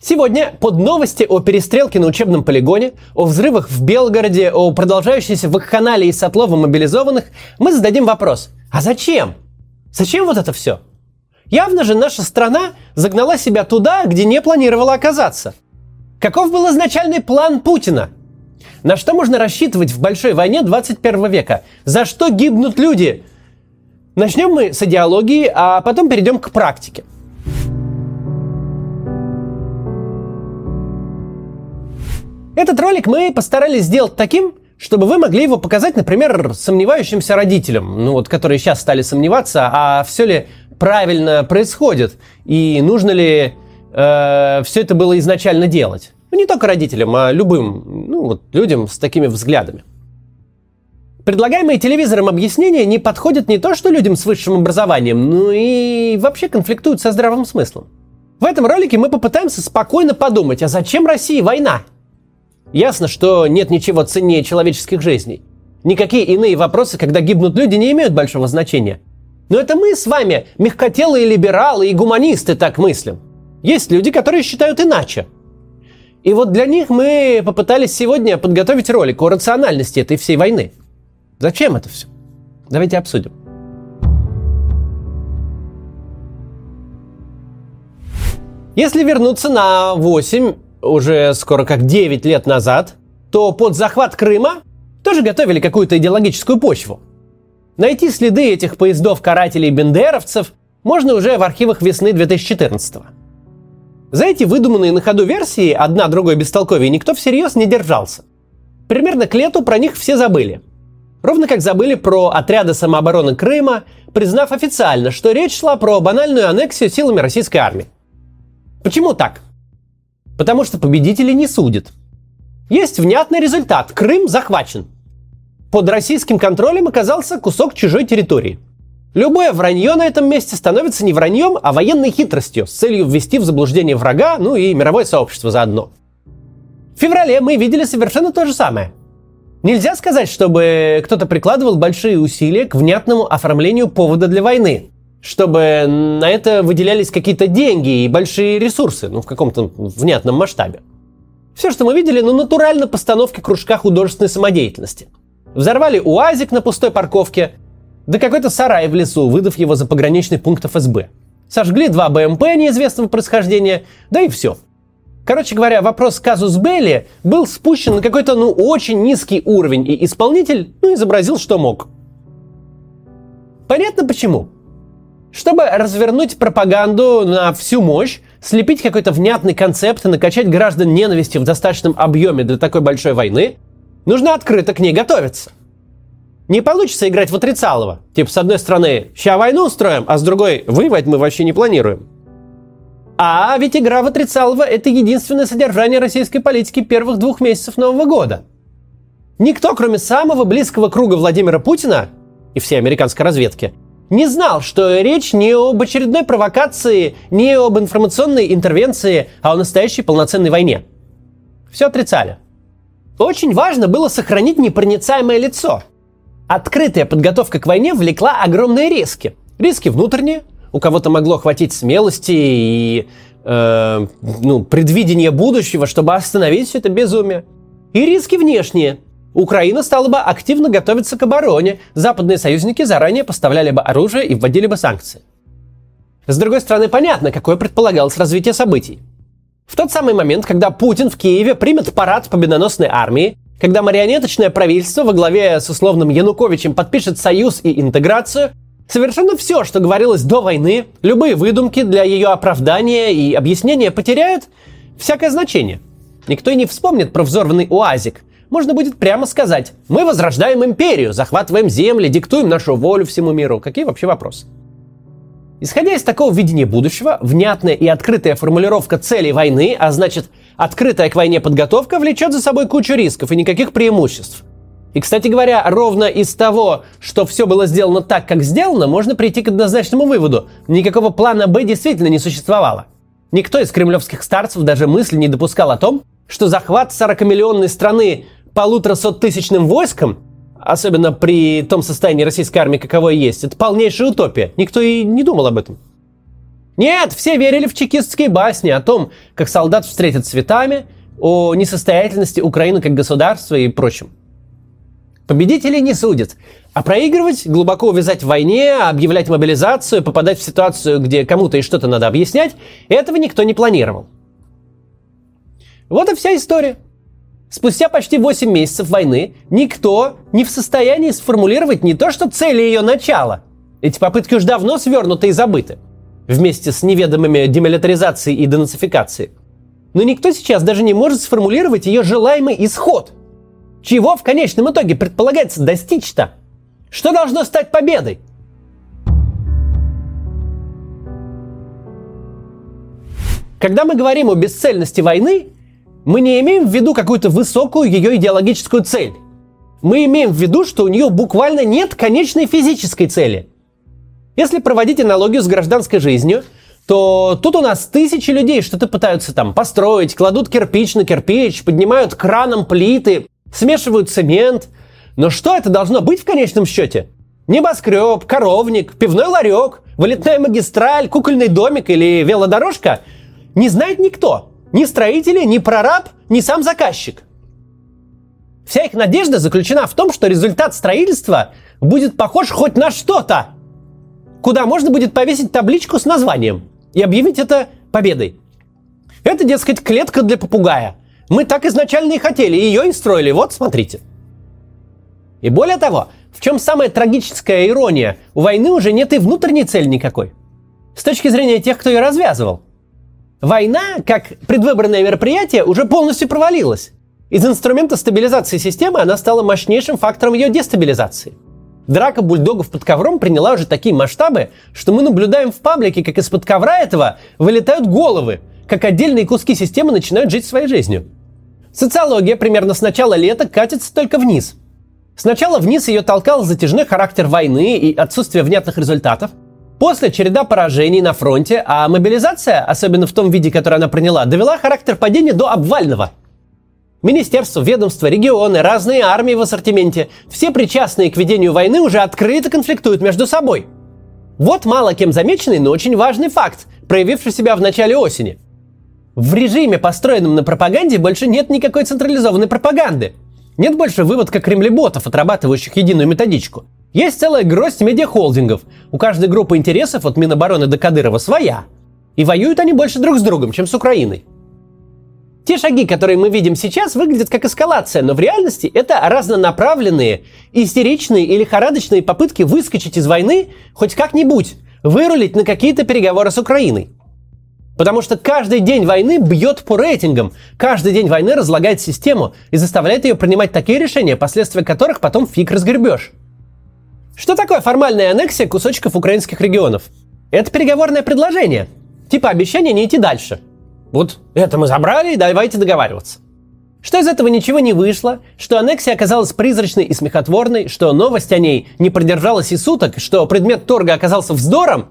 Сегодня под новости о перестрелке на учебном полигоне, о взрывах в Белгороде, о продолжающейся вакханалии с отлова мобилизованных мы зададим вопрос. А зачем? Зачем вот это все? Явно же наша страна загнала себя туда, где не планировала оказаться. Каков был изначальный план Путина? На что можно рассчитывать в большой войне 21 века? За что гибнут люди? Начнем мы с идеологии, а потом перейдем к практике. Этот ролик мы постарались сделать таким, чтобы вы могли его показать, например, сомневающимся родителям, ну вот, которые сейчас стали сомневаться, а все ли правильно происходит и нужно ли э, все это было изначально делать. Ну, не только родителям, а любым ну, вот, людям с такими взглядами. Предлагаемые телевизором объяснения не подходят не то что людям с высшим образованием, но и вообще конфликтуют со здравым смыслом. В этом ролике мы попытаемся спокойно подумать, а зачем России война? Ясно, что нет ничего ценнее человеческих жизней. Никакие иные вопросы, когда гибнут люди, не имеют большого значения. Но это мы с вами, мягкотелые либералы и гуманисты, так мыслим. Есть люди, которые считают иначе. И вот для них мы попытались сегодня подготовить ролик о рациональности этой всей войны. Зачем это все? Давайте обсудим. Если вернуться на 8 уже скоро как 9 лет назад, то под захват Крыма тоже готовили какую-то идеологическую почву. Найти следы этих поездов карателей-бендеровцев можно уже в архивах весны 2014 -го. За эти выдуманные на ходу версии, одна другой бестолковее, никто всерьез не держался. Примерно к лету про них все забыли. Ровно как забыли про отряды самообороны Крыма, признав официально, что речь шла про банальную аннексию силами российской армии. Почему так? Потому что победители не судят. Есть внятный результат. Крым захвачен. Под российским контролем оказался кусок чужой территории. Любое вранье на этом месте становится не враньем, а военной хитростью с целью ввести в заблуждение врага, ну и мировое сообщество заодно. В феврале мы видели совершенно то же самое. Нельзя сказать, чтобы кто-то прикладывал большие усилия к внятному оформлению повода для войны чтобы на это выделялись какие-то деньги и большие ресурсы, ну, в каком-то внятном масштабе. Все, что мы видели, ну, натурально постановки кружка художественной самодеятельности. Взорвали УАЗик на пустой парковке, да какой-то сарай в лесу, выдав его за пограничный пункт ФСБ. Сожгли два БМП неизвестного происхождения, да и все. Короче говоря, вопрос казус Белли был спущен на какой-то, ну, очень низкий уровень, и исполнитель, ну, изобразил, что мог. Понятно почему? Чтобы развернуть пропаганду на всю мощь, слепить какой-то внятный концепт и накачать граждан ненавистью в достаточном объеме для такой большой войны, нужно открыто к ней готовиться. Не получится играть в отрицалово. Типа, с одной стороны, ща войну устроим, а с другой, воевать мы вообще не планируем. А ведь игра в отрицалово – это единственное содержание российской политики первых двух месяцев Нового года. Никто, кроме самого близкого круга Владимира Путина и всей американской разведки – не знал, что речь не об очередной провокации, не об информационной интервенции, а о настоящей полноценной войне. Все отрицали. Очень важно было сохранить непроницаемое лицо. Открытая подготовка к войне влекла огромные риски. Риски внутренние, у кого-то могло хватить смелости и э, ну, предвидения будущего, чтобы остановить все это безумие. И риски внешние, Украина стала бы активно готовиться к обороне, западные союзники заранее поставляли бы оружие и вводили бы санкции. С другой стороны, понятно, какое предполагалось развитие событий. В тот самый момент, когда Путин в Киеве примет парад победоносной армии, когда марионеточное правительство во главе с условным Януковичем подпишет союз и интеграцию, совершенно все, что говорилось до войны, любые выдумки для ее оправдания и объяснения потеряют всякое значение. Никто и не вспомнит про взорванный УАЗик, можно будет прямо сказать, мы возрождаем империю, захватываем земли, диктуем нашу волю всему миру. Какие вообще вопросы? Исходя из такого видения будущего, внятная и открытая формулировка целей войны, а значит, открытая к войне подготовка, влечет за собой кучу рисков и никаких преимуществ. И, кстати говоря, ровно из того, что все было сделано так, как сделано, можно прийти к однозначному выводу. Никакого плана «Б» действительно не существовало. Никто из кремлевских старцев даже мысли не допускал о том, что захват 40-миллионной страны полуторасоттысячным войском, особенно при том состоянии российской армии, каково есть, это полнейшая утопия. Никто и не думал об этом. Нет, все верили в чекистские басни о том, как солдат встретят цветами, о несостоятельности Украины как государства и прочем. Победителей не судят. А проигрывать, глубоко увязать в войне, объявлять мобилизацию, попадать в ситуацию, где кому-то и что-то надо объяснять, этого никто не планировал. Вот и вся история. Спустя почти 8 месяцев войны никто не в состоянии сформулировать не то, что цели ее начала. Эти попытки уж давно свернуты и забыты. Вместе с неведомыми демилитаризацией и денацификацией. Но никто сейчас даже не может сформулировать ее желаемый исход – чего в конечном итоге предполагается достичь-то? Что должно стать победой? Когда мы говорим о бесцельности войны, мы не имеем в виду какую-то высокую ее идеологическую цель. Мы имеем в виду, что у нее буквально нет конечной физической цели. Если проводить аналогию с гражданской жизнью, то тут у нас тысячи людей что-то пытаются там построить, кладут кирпич на кирпич, поднимают краном плиты, смешивают цемент. Но что это должно быть в конечном счете? Небоскреб, коровник, пивной ларек, вылетная магистраль, кукольный домик или велодорожка не знает никто. Ни строители, ни прораб, ни сам заказчик. Вся их надежда заключена в том, что результат строительства будет похож хоть на что-то, куда можно будет повесить табличку с названием и объявить это победой. Это, дескать, клетка для попугая – мы так изначально и хотели, ее и строили. Вот, смотрите. И более того, в чем самая трагическая ирония? У войны уже нет и внутренней цели никакой. С точки зрения тех, кто ее развязывал. Война, как предвыборное мероприятие, уже полностью провалилась. Из инструмента стабилизации системы она стала мощнейшим фактором ее дестабилизации. Драка бульдогов под ковром приняла уже такие масштабы, что мы наблюдаем в паблике, как из-под ковра этого вылетают головы, как отдельные куски системы начинают жить своей жизнью. Социология примерно с начала лета катится только вниз. Сначала вниз ее толкал затяжной характер войны и отсутствие внятных результатов. После череда поражений на фронте, а мобилизация, особенно в том виде, который она приняла, довела характер падения до обвального. Министерство, ведомства, регионы, разные армии в ассортименте, все причастные к ведению войны уже открыто конфликтуют между собой. Вот мало кем замеченный, но очень важный факт, проявивший себя в начале осени – в режиме, построенном на пропаганде, больше нет никакой централизованной пропаганды. Нет больше выводка кремлеботов, отрабатывающих единую методичку. Есть целая гроздь медиахолдингов. У каждой группы интересов от Минобороны до Кадырова своя. И воюют они больше друг с другом, чем с Украиной. Те шаги, которые мы видим сейчас, выглядят как эскалация, но в реальности это разнонаправленные, истеричные и лихорадочные попытки выскочить из войны хоть как-нибудь, вырулить на какие-то переговоры с Украиной. Потому что каждый день войны бьет по рейтингам. Каждый день войны разлагает систему и заставляет ее принимать такие решения, последствия которых потом фиг разгребешь. Что такое формальная аннексия кусочков украинских регионов? Это переговорное предложение. Типа обещание не идти дальше. Вот это мы забрали, давайте договариваться. Что из этого ничего не вышло, что аннексия оказалась призрачной и смехотворной, что новость о ней не продержалась и суток, что предмет торга оказался вздором,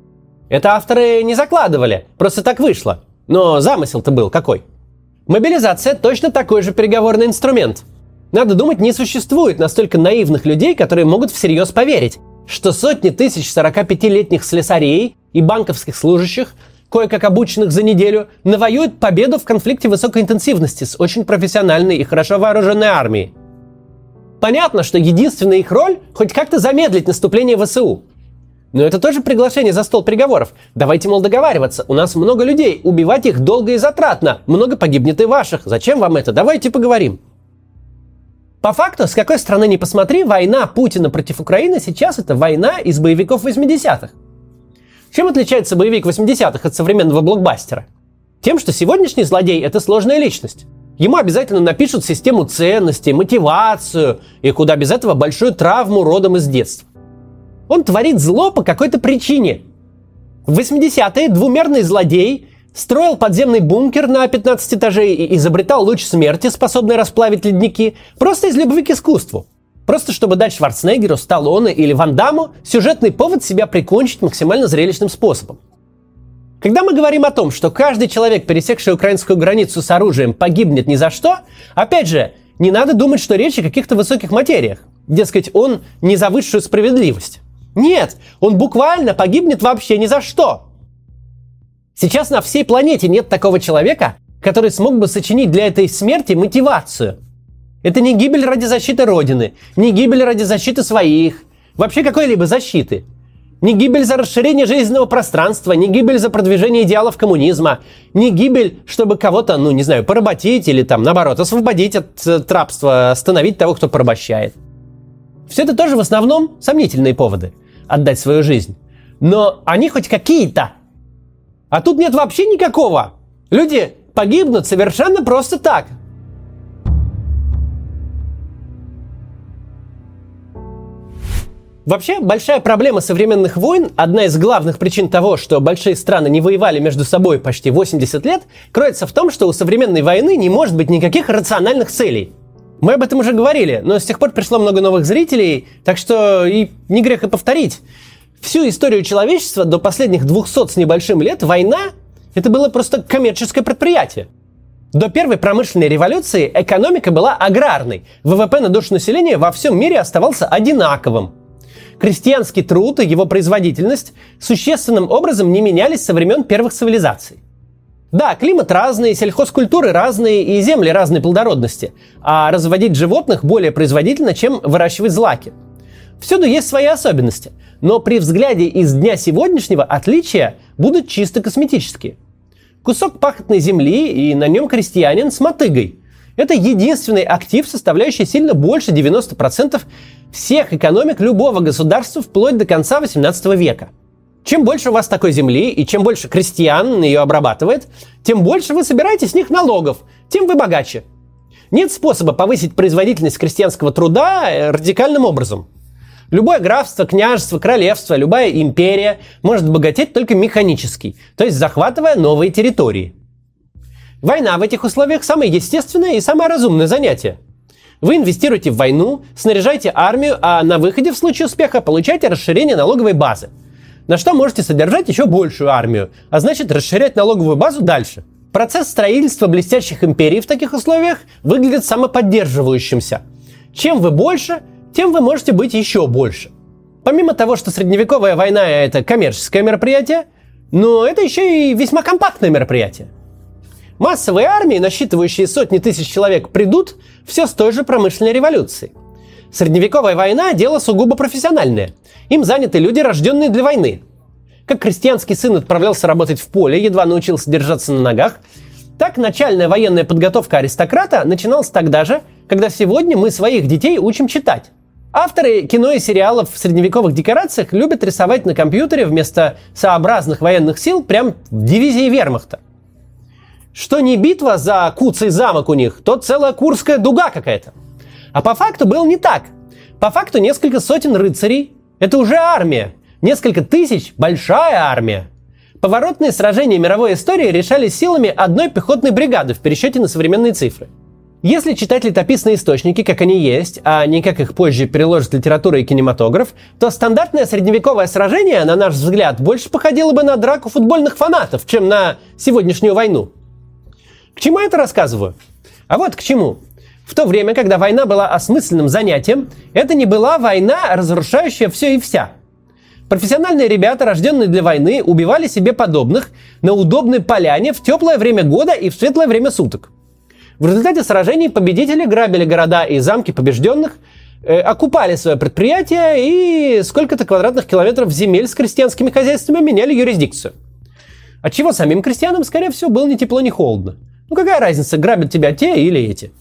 это авторы не закладывали, просто так вышло. Но замысел-то был какой? Мобилизация точно такой же переговорный инструмент. Надо думать, не существует настолько наивных людей, которые могут всерьез поверить, что сотни тысяч 45-летних слесарей и банковских служащих, кое-как обученных за неделю, навоюют победу в конфликте высокой интенсивности с очень профессиональной и хорошо вооруженной армией. Понятно, что единственная их роль – хоть как-то замедлить наступление ВСУ – но это тоже приглашение за стол переговоров. Давайте, мол, договариваться. У нас много людей. Убивать их долго и затратно. Много погибнет и ваших. Зачем вам это? Давайте поговорим. По факту, с какой стороны не посмотри, война Путина против Украины сейчас это война из боевиков 80-х. Чем отличается боевик 80-х от современного блокбастера? Тем, что сегодняшний злодей – это сложная личность. Ему обязательно напишут систему ценностей, мотивацию и куда без этого большую травму родом из детства. Он творит зло по какой-то причине. В 80-е двумерный злодей строил подземный бункер на 15 этажей и изобретал луч смерти, способный расплавить ледники, просто из любви к искусству. Просто чтобы дать Шварценеггеру, Сталлоне или Ван Даму сюжетный повод себя прикончить максимально зрелищным способом. Когда мы говорим о том, что каждый человек, пересекший украинскую границу с оружием, погибнет ни за что, опять же, не надо думать, что речь о каких-то высоких материях. Дескать, он не за высшую справедливость. Нет, он буквально погибнет вообще ни за что. Сейчас на всей планете нет такого человека, который смог бы сочинить для этой смерти мотивацию. Это не гибель ради защиты Родины, не гибель ради защиты своих, вообще какой-либо защиты. Не гибель за расширение жизненного пространства, не гибель за продвижение идеалов коммунизма, не гибель, чтобы кого-то, ну, не знаю, поработить или там, наоборот, освободить от э, рабства, остановить того, кто порабощает. Все это тоже в основном сомнительные поводы отдать свою жизнь. Но они хоть какие-то. А тут нет вообще никакого. Люди погибнут совершенно просто так. Вообще, большая проблема современных войн, одна из главных причин того, что большие страны не воевали между собой почти 80 лет, кроется в том, что у современной войны не может быть никаких рациональных целей. Мы об этом уже говорили, но с тех пор пришло много новых зрителей, так что и не грех и повторить. Всю историю человечества до последних 200 с небольшим лет война – это было просто коммерческое предприятие. До первой промышленной революции экономика была аграрной. ВВП на душу населения во всем мире оставался одинаковым. Крестьянский труд и его производительность существенным образом не менялись со времен первых цивилизаций. Да, климат разный, сельхозкультуры разные и земли разной плодородности, а разводить животных более производительно, чем выращивать злаки. Всюду есть свои особенности, но при взгляде из дня сегодняшнего отличия будут чисто косметические. Кусок пахотной земли и на нем крестьянин с мотыгой. Это единственный актив, составляющий сильно больше 90% всех экономик любого государства вплоть до конца 18 века – чем больше у вас такой земли и чем больше крестьян ее обрабатывает, тем больше вы собираете с них налогов, тем вы богаче. Нет способа повысить производительность крестьянского труда э, радикальным образом. Любое графство, княжество, королевство, любая империя может богатеть только механически, то есть захватывая новые территории. Война в этих условиях самое естественное и самое разумное занятие. Вы инвестируете в войну, снаряжаете армию, а на выходе в случае успеха получаете расширение налоговой базы – на что можете содержать еще большую армию, а значит расширять налоговую базу дальше. Процесс строительства блестящих империй в таких условиях выглядит самоподдерживающимся. Чем вы больше, тем вы можете быть еще больше. Помимо того, что средневековая война – это коммерческое мероприятие, но это еще и весьма компактное мероприятие. Массовые армии, насчитывающие сотни тысяч человек, придут все с той же промышленной революцией – Средневековая война – дело сугубо профессиональное. Им заняты люди, рожденные для войны. Как крестьянский сын отправлялся работать в поле, едва научился держаться на ногах, так начальная военная подготовка аристократа начиналась тогда же, когда сегодня мы своих детей учим читать. Авторы кино и сериалов в средневековых декорациях любят рисовать на компьютере вместо сообразных военных сил прям дивизии вермахта. Что не битва за Куцый замок у них, то целая Курская дуга какая-то. А по факту было не так. По факту несколько сотен рыцарей – это уже армия. Несколько тысяч – большая армия. Поворотные сражения мировой истории решались силами одной пехотной бригады в пересчете на современные цифры. Если читать летописные источники, как они есть, а не как их позже переложит литература и кинематограф, то стандартное средневековое сражение, на наш взгляд, больше походило бы на драку футбольных фанатов, чем на сегодняшнюю войну. К чему я это рассказываю? А вот к чему. В то время, когда война была осмысленным занятием, это не была война, разрушающая все и вся. Профессиональные ребята, рожденные для войны, убивали себе подобных на удобной поляне в теплое время года и в светлое время суток. В результате сражений победители грабили города и замки побежденных, э, окупали свое предприятие и сколько-то квадратных километров земель с крестьянскими хозяйствами меняли юрисдикцию. Отчего самим крестьянам, скорее всего, было ни тепло, ни холодно. Ну какая разница, грабят тебя те или эти?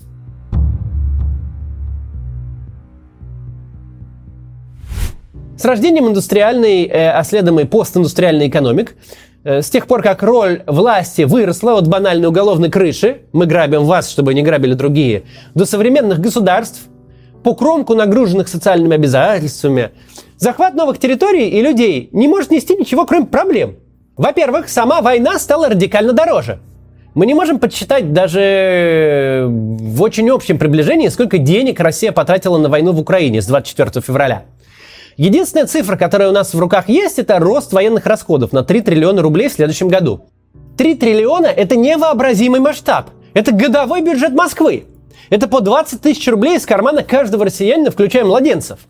С рождением индустриальной, э, а следом и постиндустриальной экономик, э, с тех пор, как роль власти выросла от банальной уголовной крыши, мы грабим вас, чтобы не грабили другие, до современных государств, по кромку нагруженных социальными обязательствами, захват новых территорий и людей не может нести ничего, кроме проблем. Во-первых, сама война стала радикально дороже. Мы не можем подсчитать даже в очень общем приближении, сколько денег Россия потратила на войну в Украине с 24 февраля. Единственная цифра, которая у нас в руках есть, это рост военных расходов на 3 триллиона рублей в следующем году. 3 триллиона – это невообразимый масштаб. Это годовой бюджет Москвы. Это по 20 тысяч рублей из кармана каждого россиянина, включая младенцев.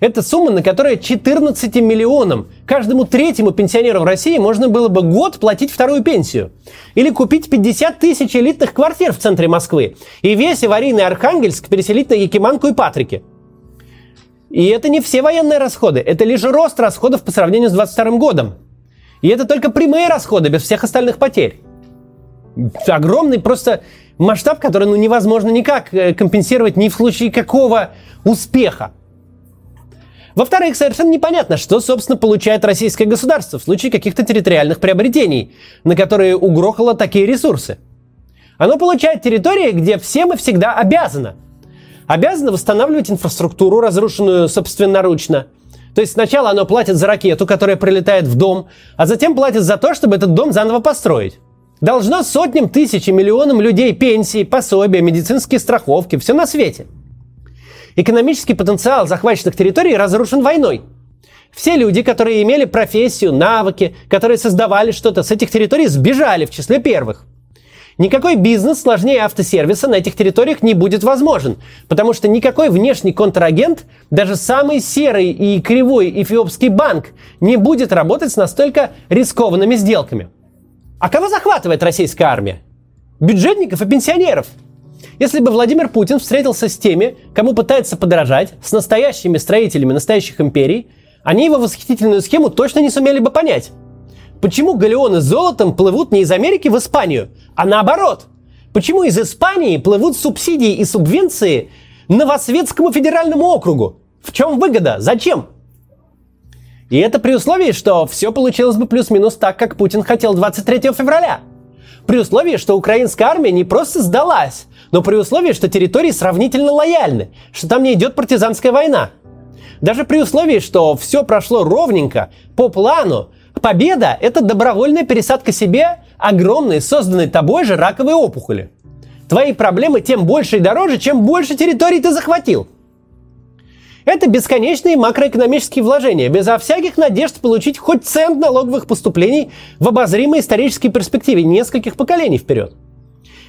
Это сумма, на которую 14 миллионам, каждому третьему пенсионеру в России можно было бы год платить вторую пенсию. Или купить 50 тысяч элитных квартир в центре Москвы. И весь аварийный Архангельск переселить на Якиманку и Патрике. И это не все военные расходы, это лишь рост расходов по сравнению с 2022 годом. И это только прямые расходы, без всех остальных потерь. Огромный просто масштаб, который ну, невозможно никак э, компенсировать ни в случае какого успеха. Во-вторых, совершенно непонятно, что, собственно, получает российское государство в случае каких-то территориальных приобретений, на которые угрохало такие ресурсы. Оно получает территории, где всем и всегда обязано. Обязано восстанавливать инфраструктуру, разрушенную собственноручно. То есть сначала оно платит за ракету, которая прилетает в дом, а затем платит за то, чтобы этот дом заново построить. Должно сотням тысяч и миллионам людей пенсии, пособия, медицинские страховки, все на свете. Экономический потенциал захваченных территорий разрушен войной. Все люди, которые имели профессию, навыки, которые создавали что-то с этих территорий, сбежали в числе первых. Никакой бизнес сложнее автосервиса на этих территориях не будет возможен, потому что никакой внешний контрагент, даже самый серый и кривой эфиопский банк, не будет работать с настолько рискованными сделками. А кого захватывает российская армия? Бюджетников и пенсионеров – если бы Владимир Путин встретился с теми, кому пытается подражать, с настоящими строителями настоящих империй, они его восхитительную схему точно не сумели бы понять. Почему галеоны с золотом плывут не из Америки в Испанию, а наоборот? Почему из Испании плывут субсидии и субвенции Новосветскому федеральному округу? В чем выгода? Зачем? И это при условии, что все получилось бы плюс-минус так, как Путин хотел 23 февраля. При условии, что украинская армия не просто сдалась, но при условии, что территории сравнительно лояльны, что там не идет партизанская война. Даже при условии, что все прошло ровненько, по плану, победа – это добровольная пересадка себе огромной, созданной тобой же раковой опухоли. Твои проблемы тем больше и дороже, чем больше территорий ты захватил. Это бесконечные макроэкономические вложения, безо всяких надежд получить хоть цент налоговых поступлений в обозримой исторической перспективе нескольких поколений вперед.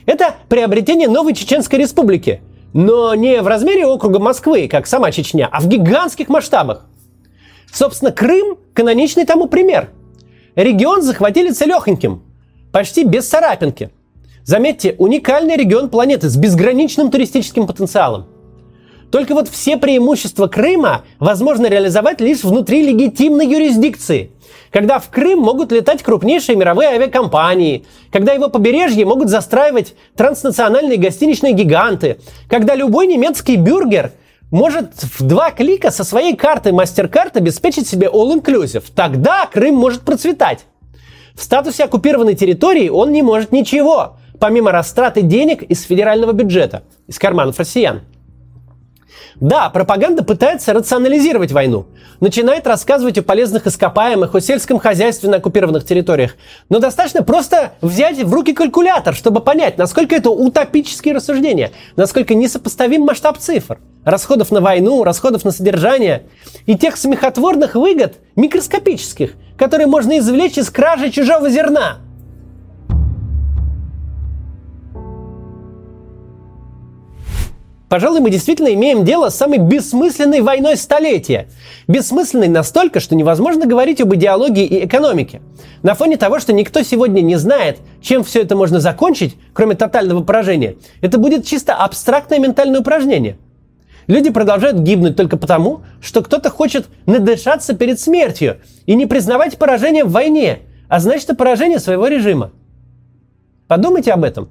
Это приобретение новой Чеченской республики, но не в размере округа Москвы, как сама Чечня, а в гигантских масштабах. Собственно, Крым – каноничный тому пример. Регион захватили целехоньким, почти без царапинки. Заметьте, уникальный регион планеты с безграничным туристическим потенциалом. Только вот все преимущества Крыма возможно реализовать лишь внутри легитимной юрисдикции – когда в Крым могут летать крупнейшие мировые авиакомпании, когда его побережье могут застраивать транснациональные гостиничные гиганты, когда любой немецкий бюргер может в два клика со своей картой MasterCard обеспечить себе all-inclusive. Тогда Крым может процветать. В статусе оккупированной территории он не может ничего, помимо растраты денег из федерального бюджета, из карманов россиян. Да, пропаганда пытается рационализировать войну. Начинает рассказывать о полезных ископаемых, о сельском хозяйстве на оккупированных территориях. Но достаточно просто взять в руки калькулятор, чтобы понять, насколько это утопические рассуждения, насколько несопоставим масштаб цифр. Расходов на войну, расходов на содержание и тех смехотворных выгод, микроскопических, которые можно извлечь из кражи чужого зерна – Пожалуй, мы действительно имеем дело с самой бессмысленной войной столетия. Бессмысленной настолько, что невозможно говорить об идеологии и экономике. На фоне того, что никто сегодня не знает, чем все это можно закончить, кроме тотального поражения, это будет чисто абстрактное ментальное упражнение. Люди продолжают гибнуть только потому, что кто-то хочет надышаться перед смертью и не признавать поражение в войне, а значит и поражение своего режима. Подумайте об этом.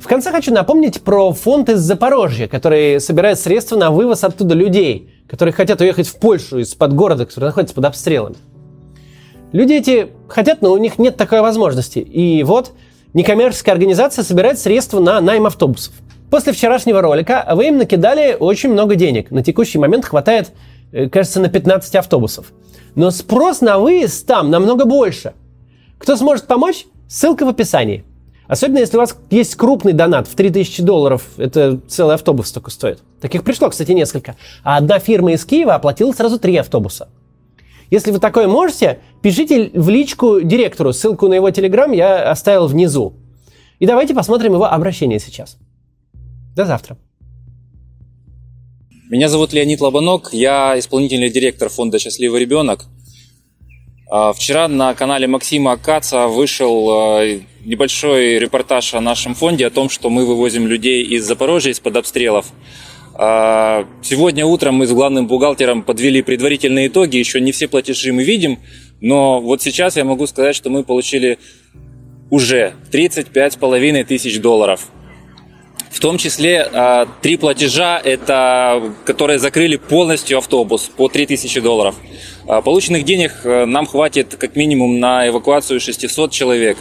В конце хочу напомнить про фонд из Запорожья, который собирает средства на вывоз оттуда людей, которые хотят уехать в Польшу из-под города, который находится под обстрелами. Люди эти хотят, но у них нет такой возможности. И вот некоммерческая организация собирает средства на найм автобусов. После вчерашнего ролика вы им накидали очень много денег. На текущий момент хватает, э, кажется, на 15 автобусов. Но спрос на выезд там намного больше. Кто сможет помочь? Ссылка в описании. Особенно, если у вас есть крупный донат в 3000 долларов, это целый автобус только стоит. Таких пришло, кстати, несколько. А одна фирма из Киева оплатила сразу три автобуса. Если вы такое можете, пишите в личку директору. Ссылку на его телеграм я оставил внизу. И давайте посмотрим его обращение сейчас. До завтра. Меня зовут Леонид Лобанок, я исполнительный директор фонда «Счастливый ребенок». А, вчера на канале Максима Каца вышел а, небольшой репортаж о нашем фонде, о том, что мы вывозим людей из Запорожья из-под обстрелов. А, сегодня утром мы с главным бухгалтером подвели предварительные итоги, еще не все платежи мы видим, но вот сейчас я могу сказать, что мы получили уже 35,5 тысяч долларов. В том числе э, три платежа, это, которые закрыли полностью автобус по 3000 долларов. Э, полученных денег э, нам хватит как минимум на эвакуацию 600 человек.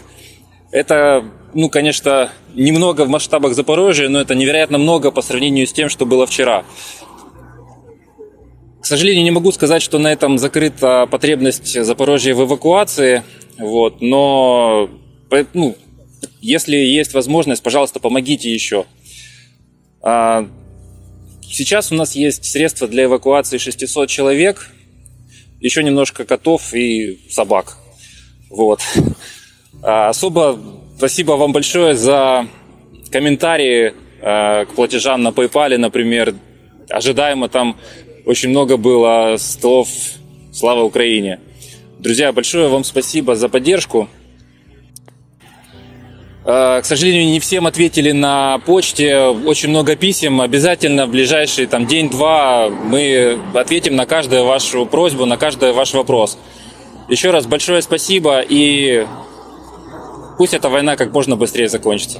Это, ну, конечно, немного в масштабах Запорожья, но это невероятно много по сравнению с тем, что было вчера. К сожалению, не могу сказать, что на этом закрыта потребность Запорожья в эвакуации, вот, но ну, если есть возможность, пожалуйста, помогите еще. А, сейчас у нас есть средства для эвакуации 600 человек, еще немножко котов и собак. Вот. А, особо спасибо вам большое за комментарии а, к платежам на PayPal, например. Ожидаемо там очень много было слов «Слава Украине». Друзья, большое вам спасибо за поддержку. Э, к сожалению, не всем ответили на почте. Очень много писем. Обязательно в ближайший там, день-два мы ответим на каждую вашу просьбу, на каждый ваш вопрос. Еще раз большое спасибо и пусть эта война как можно быстрее закончится.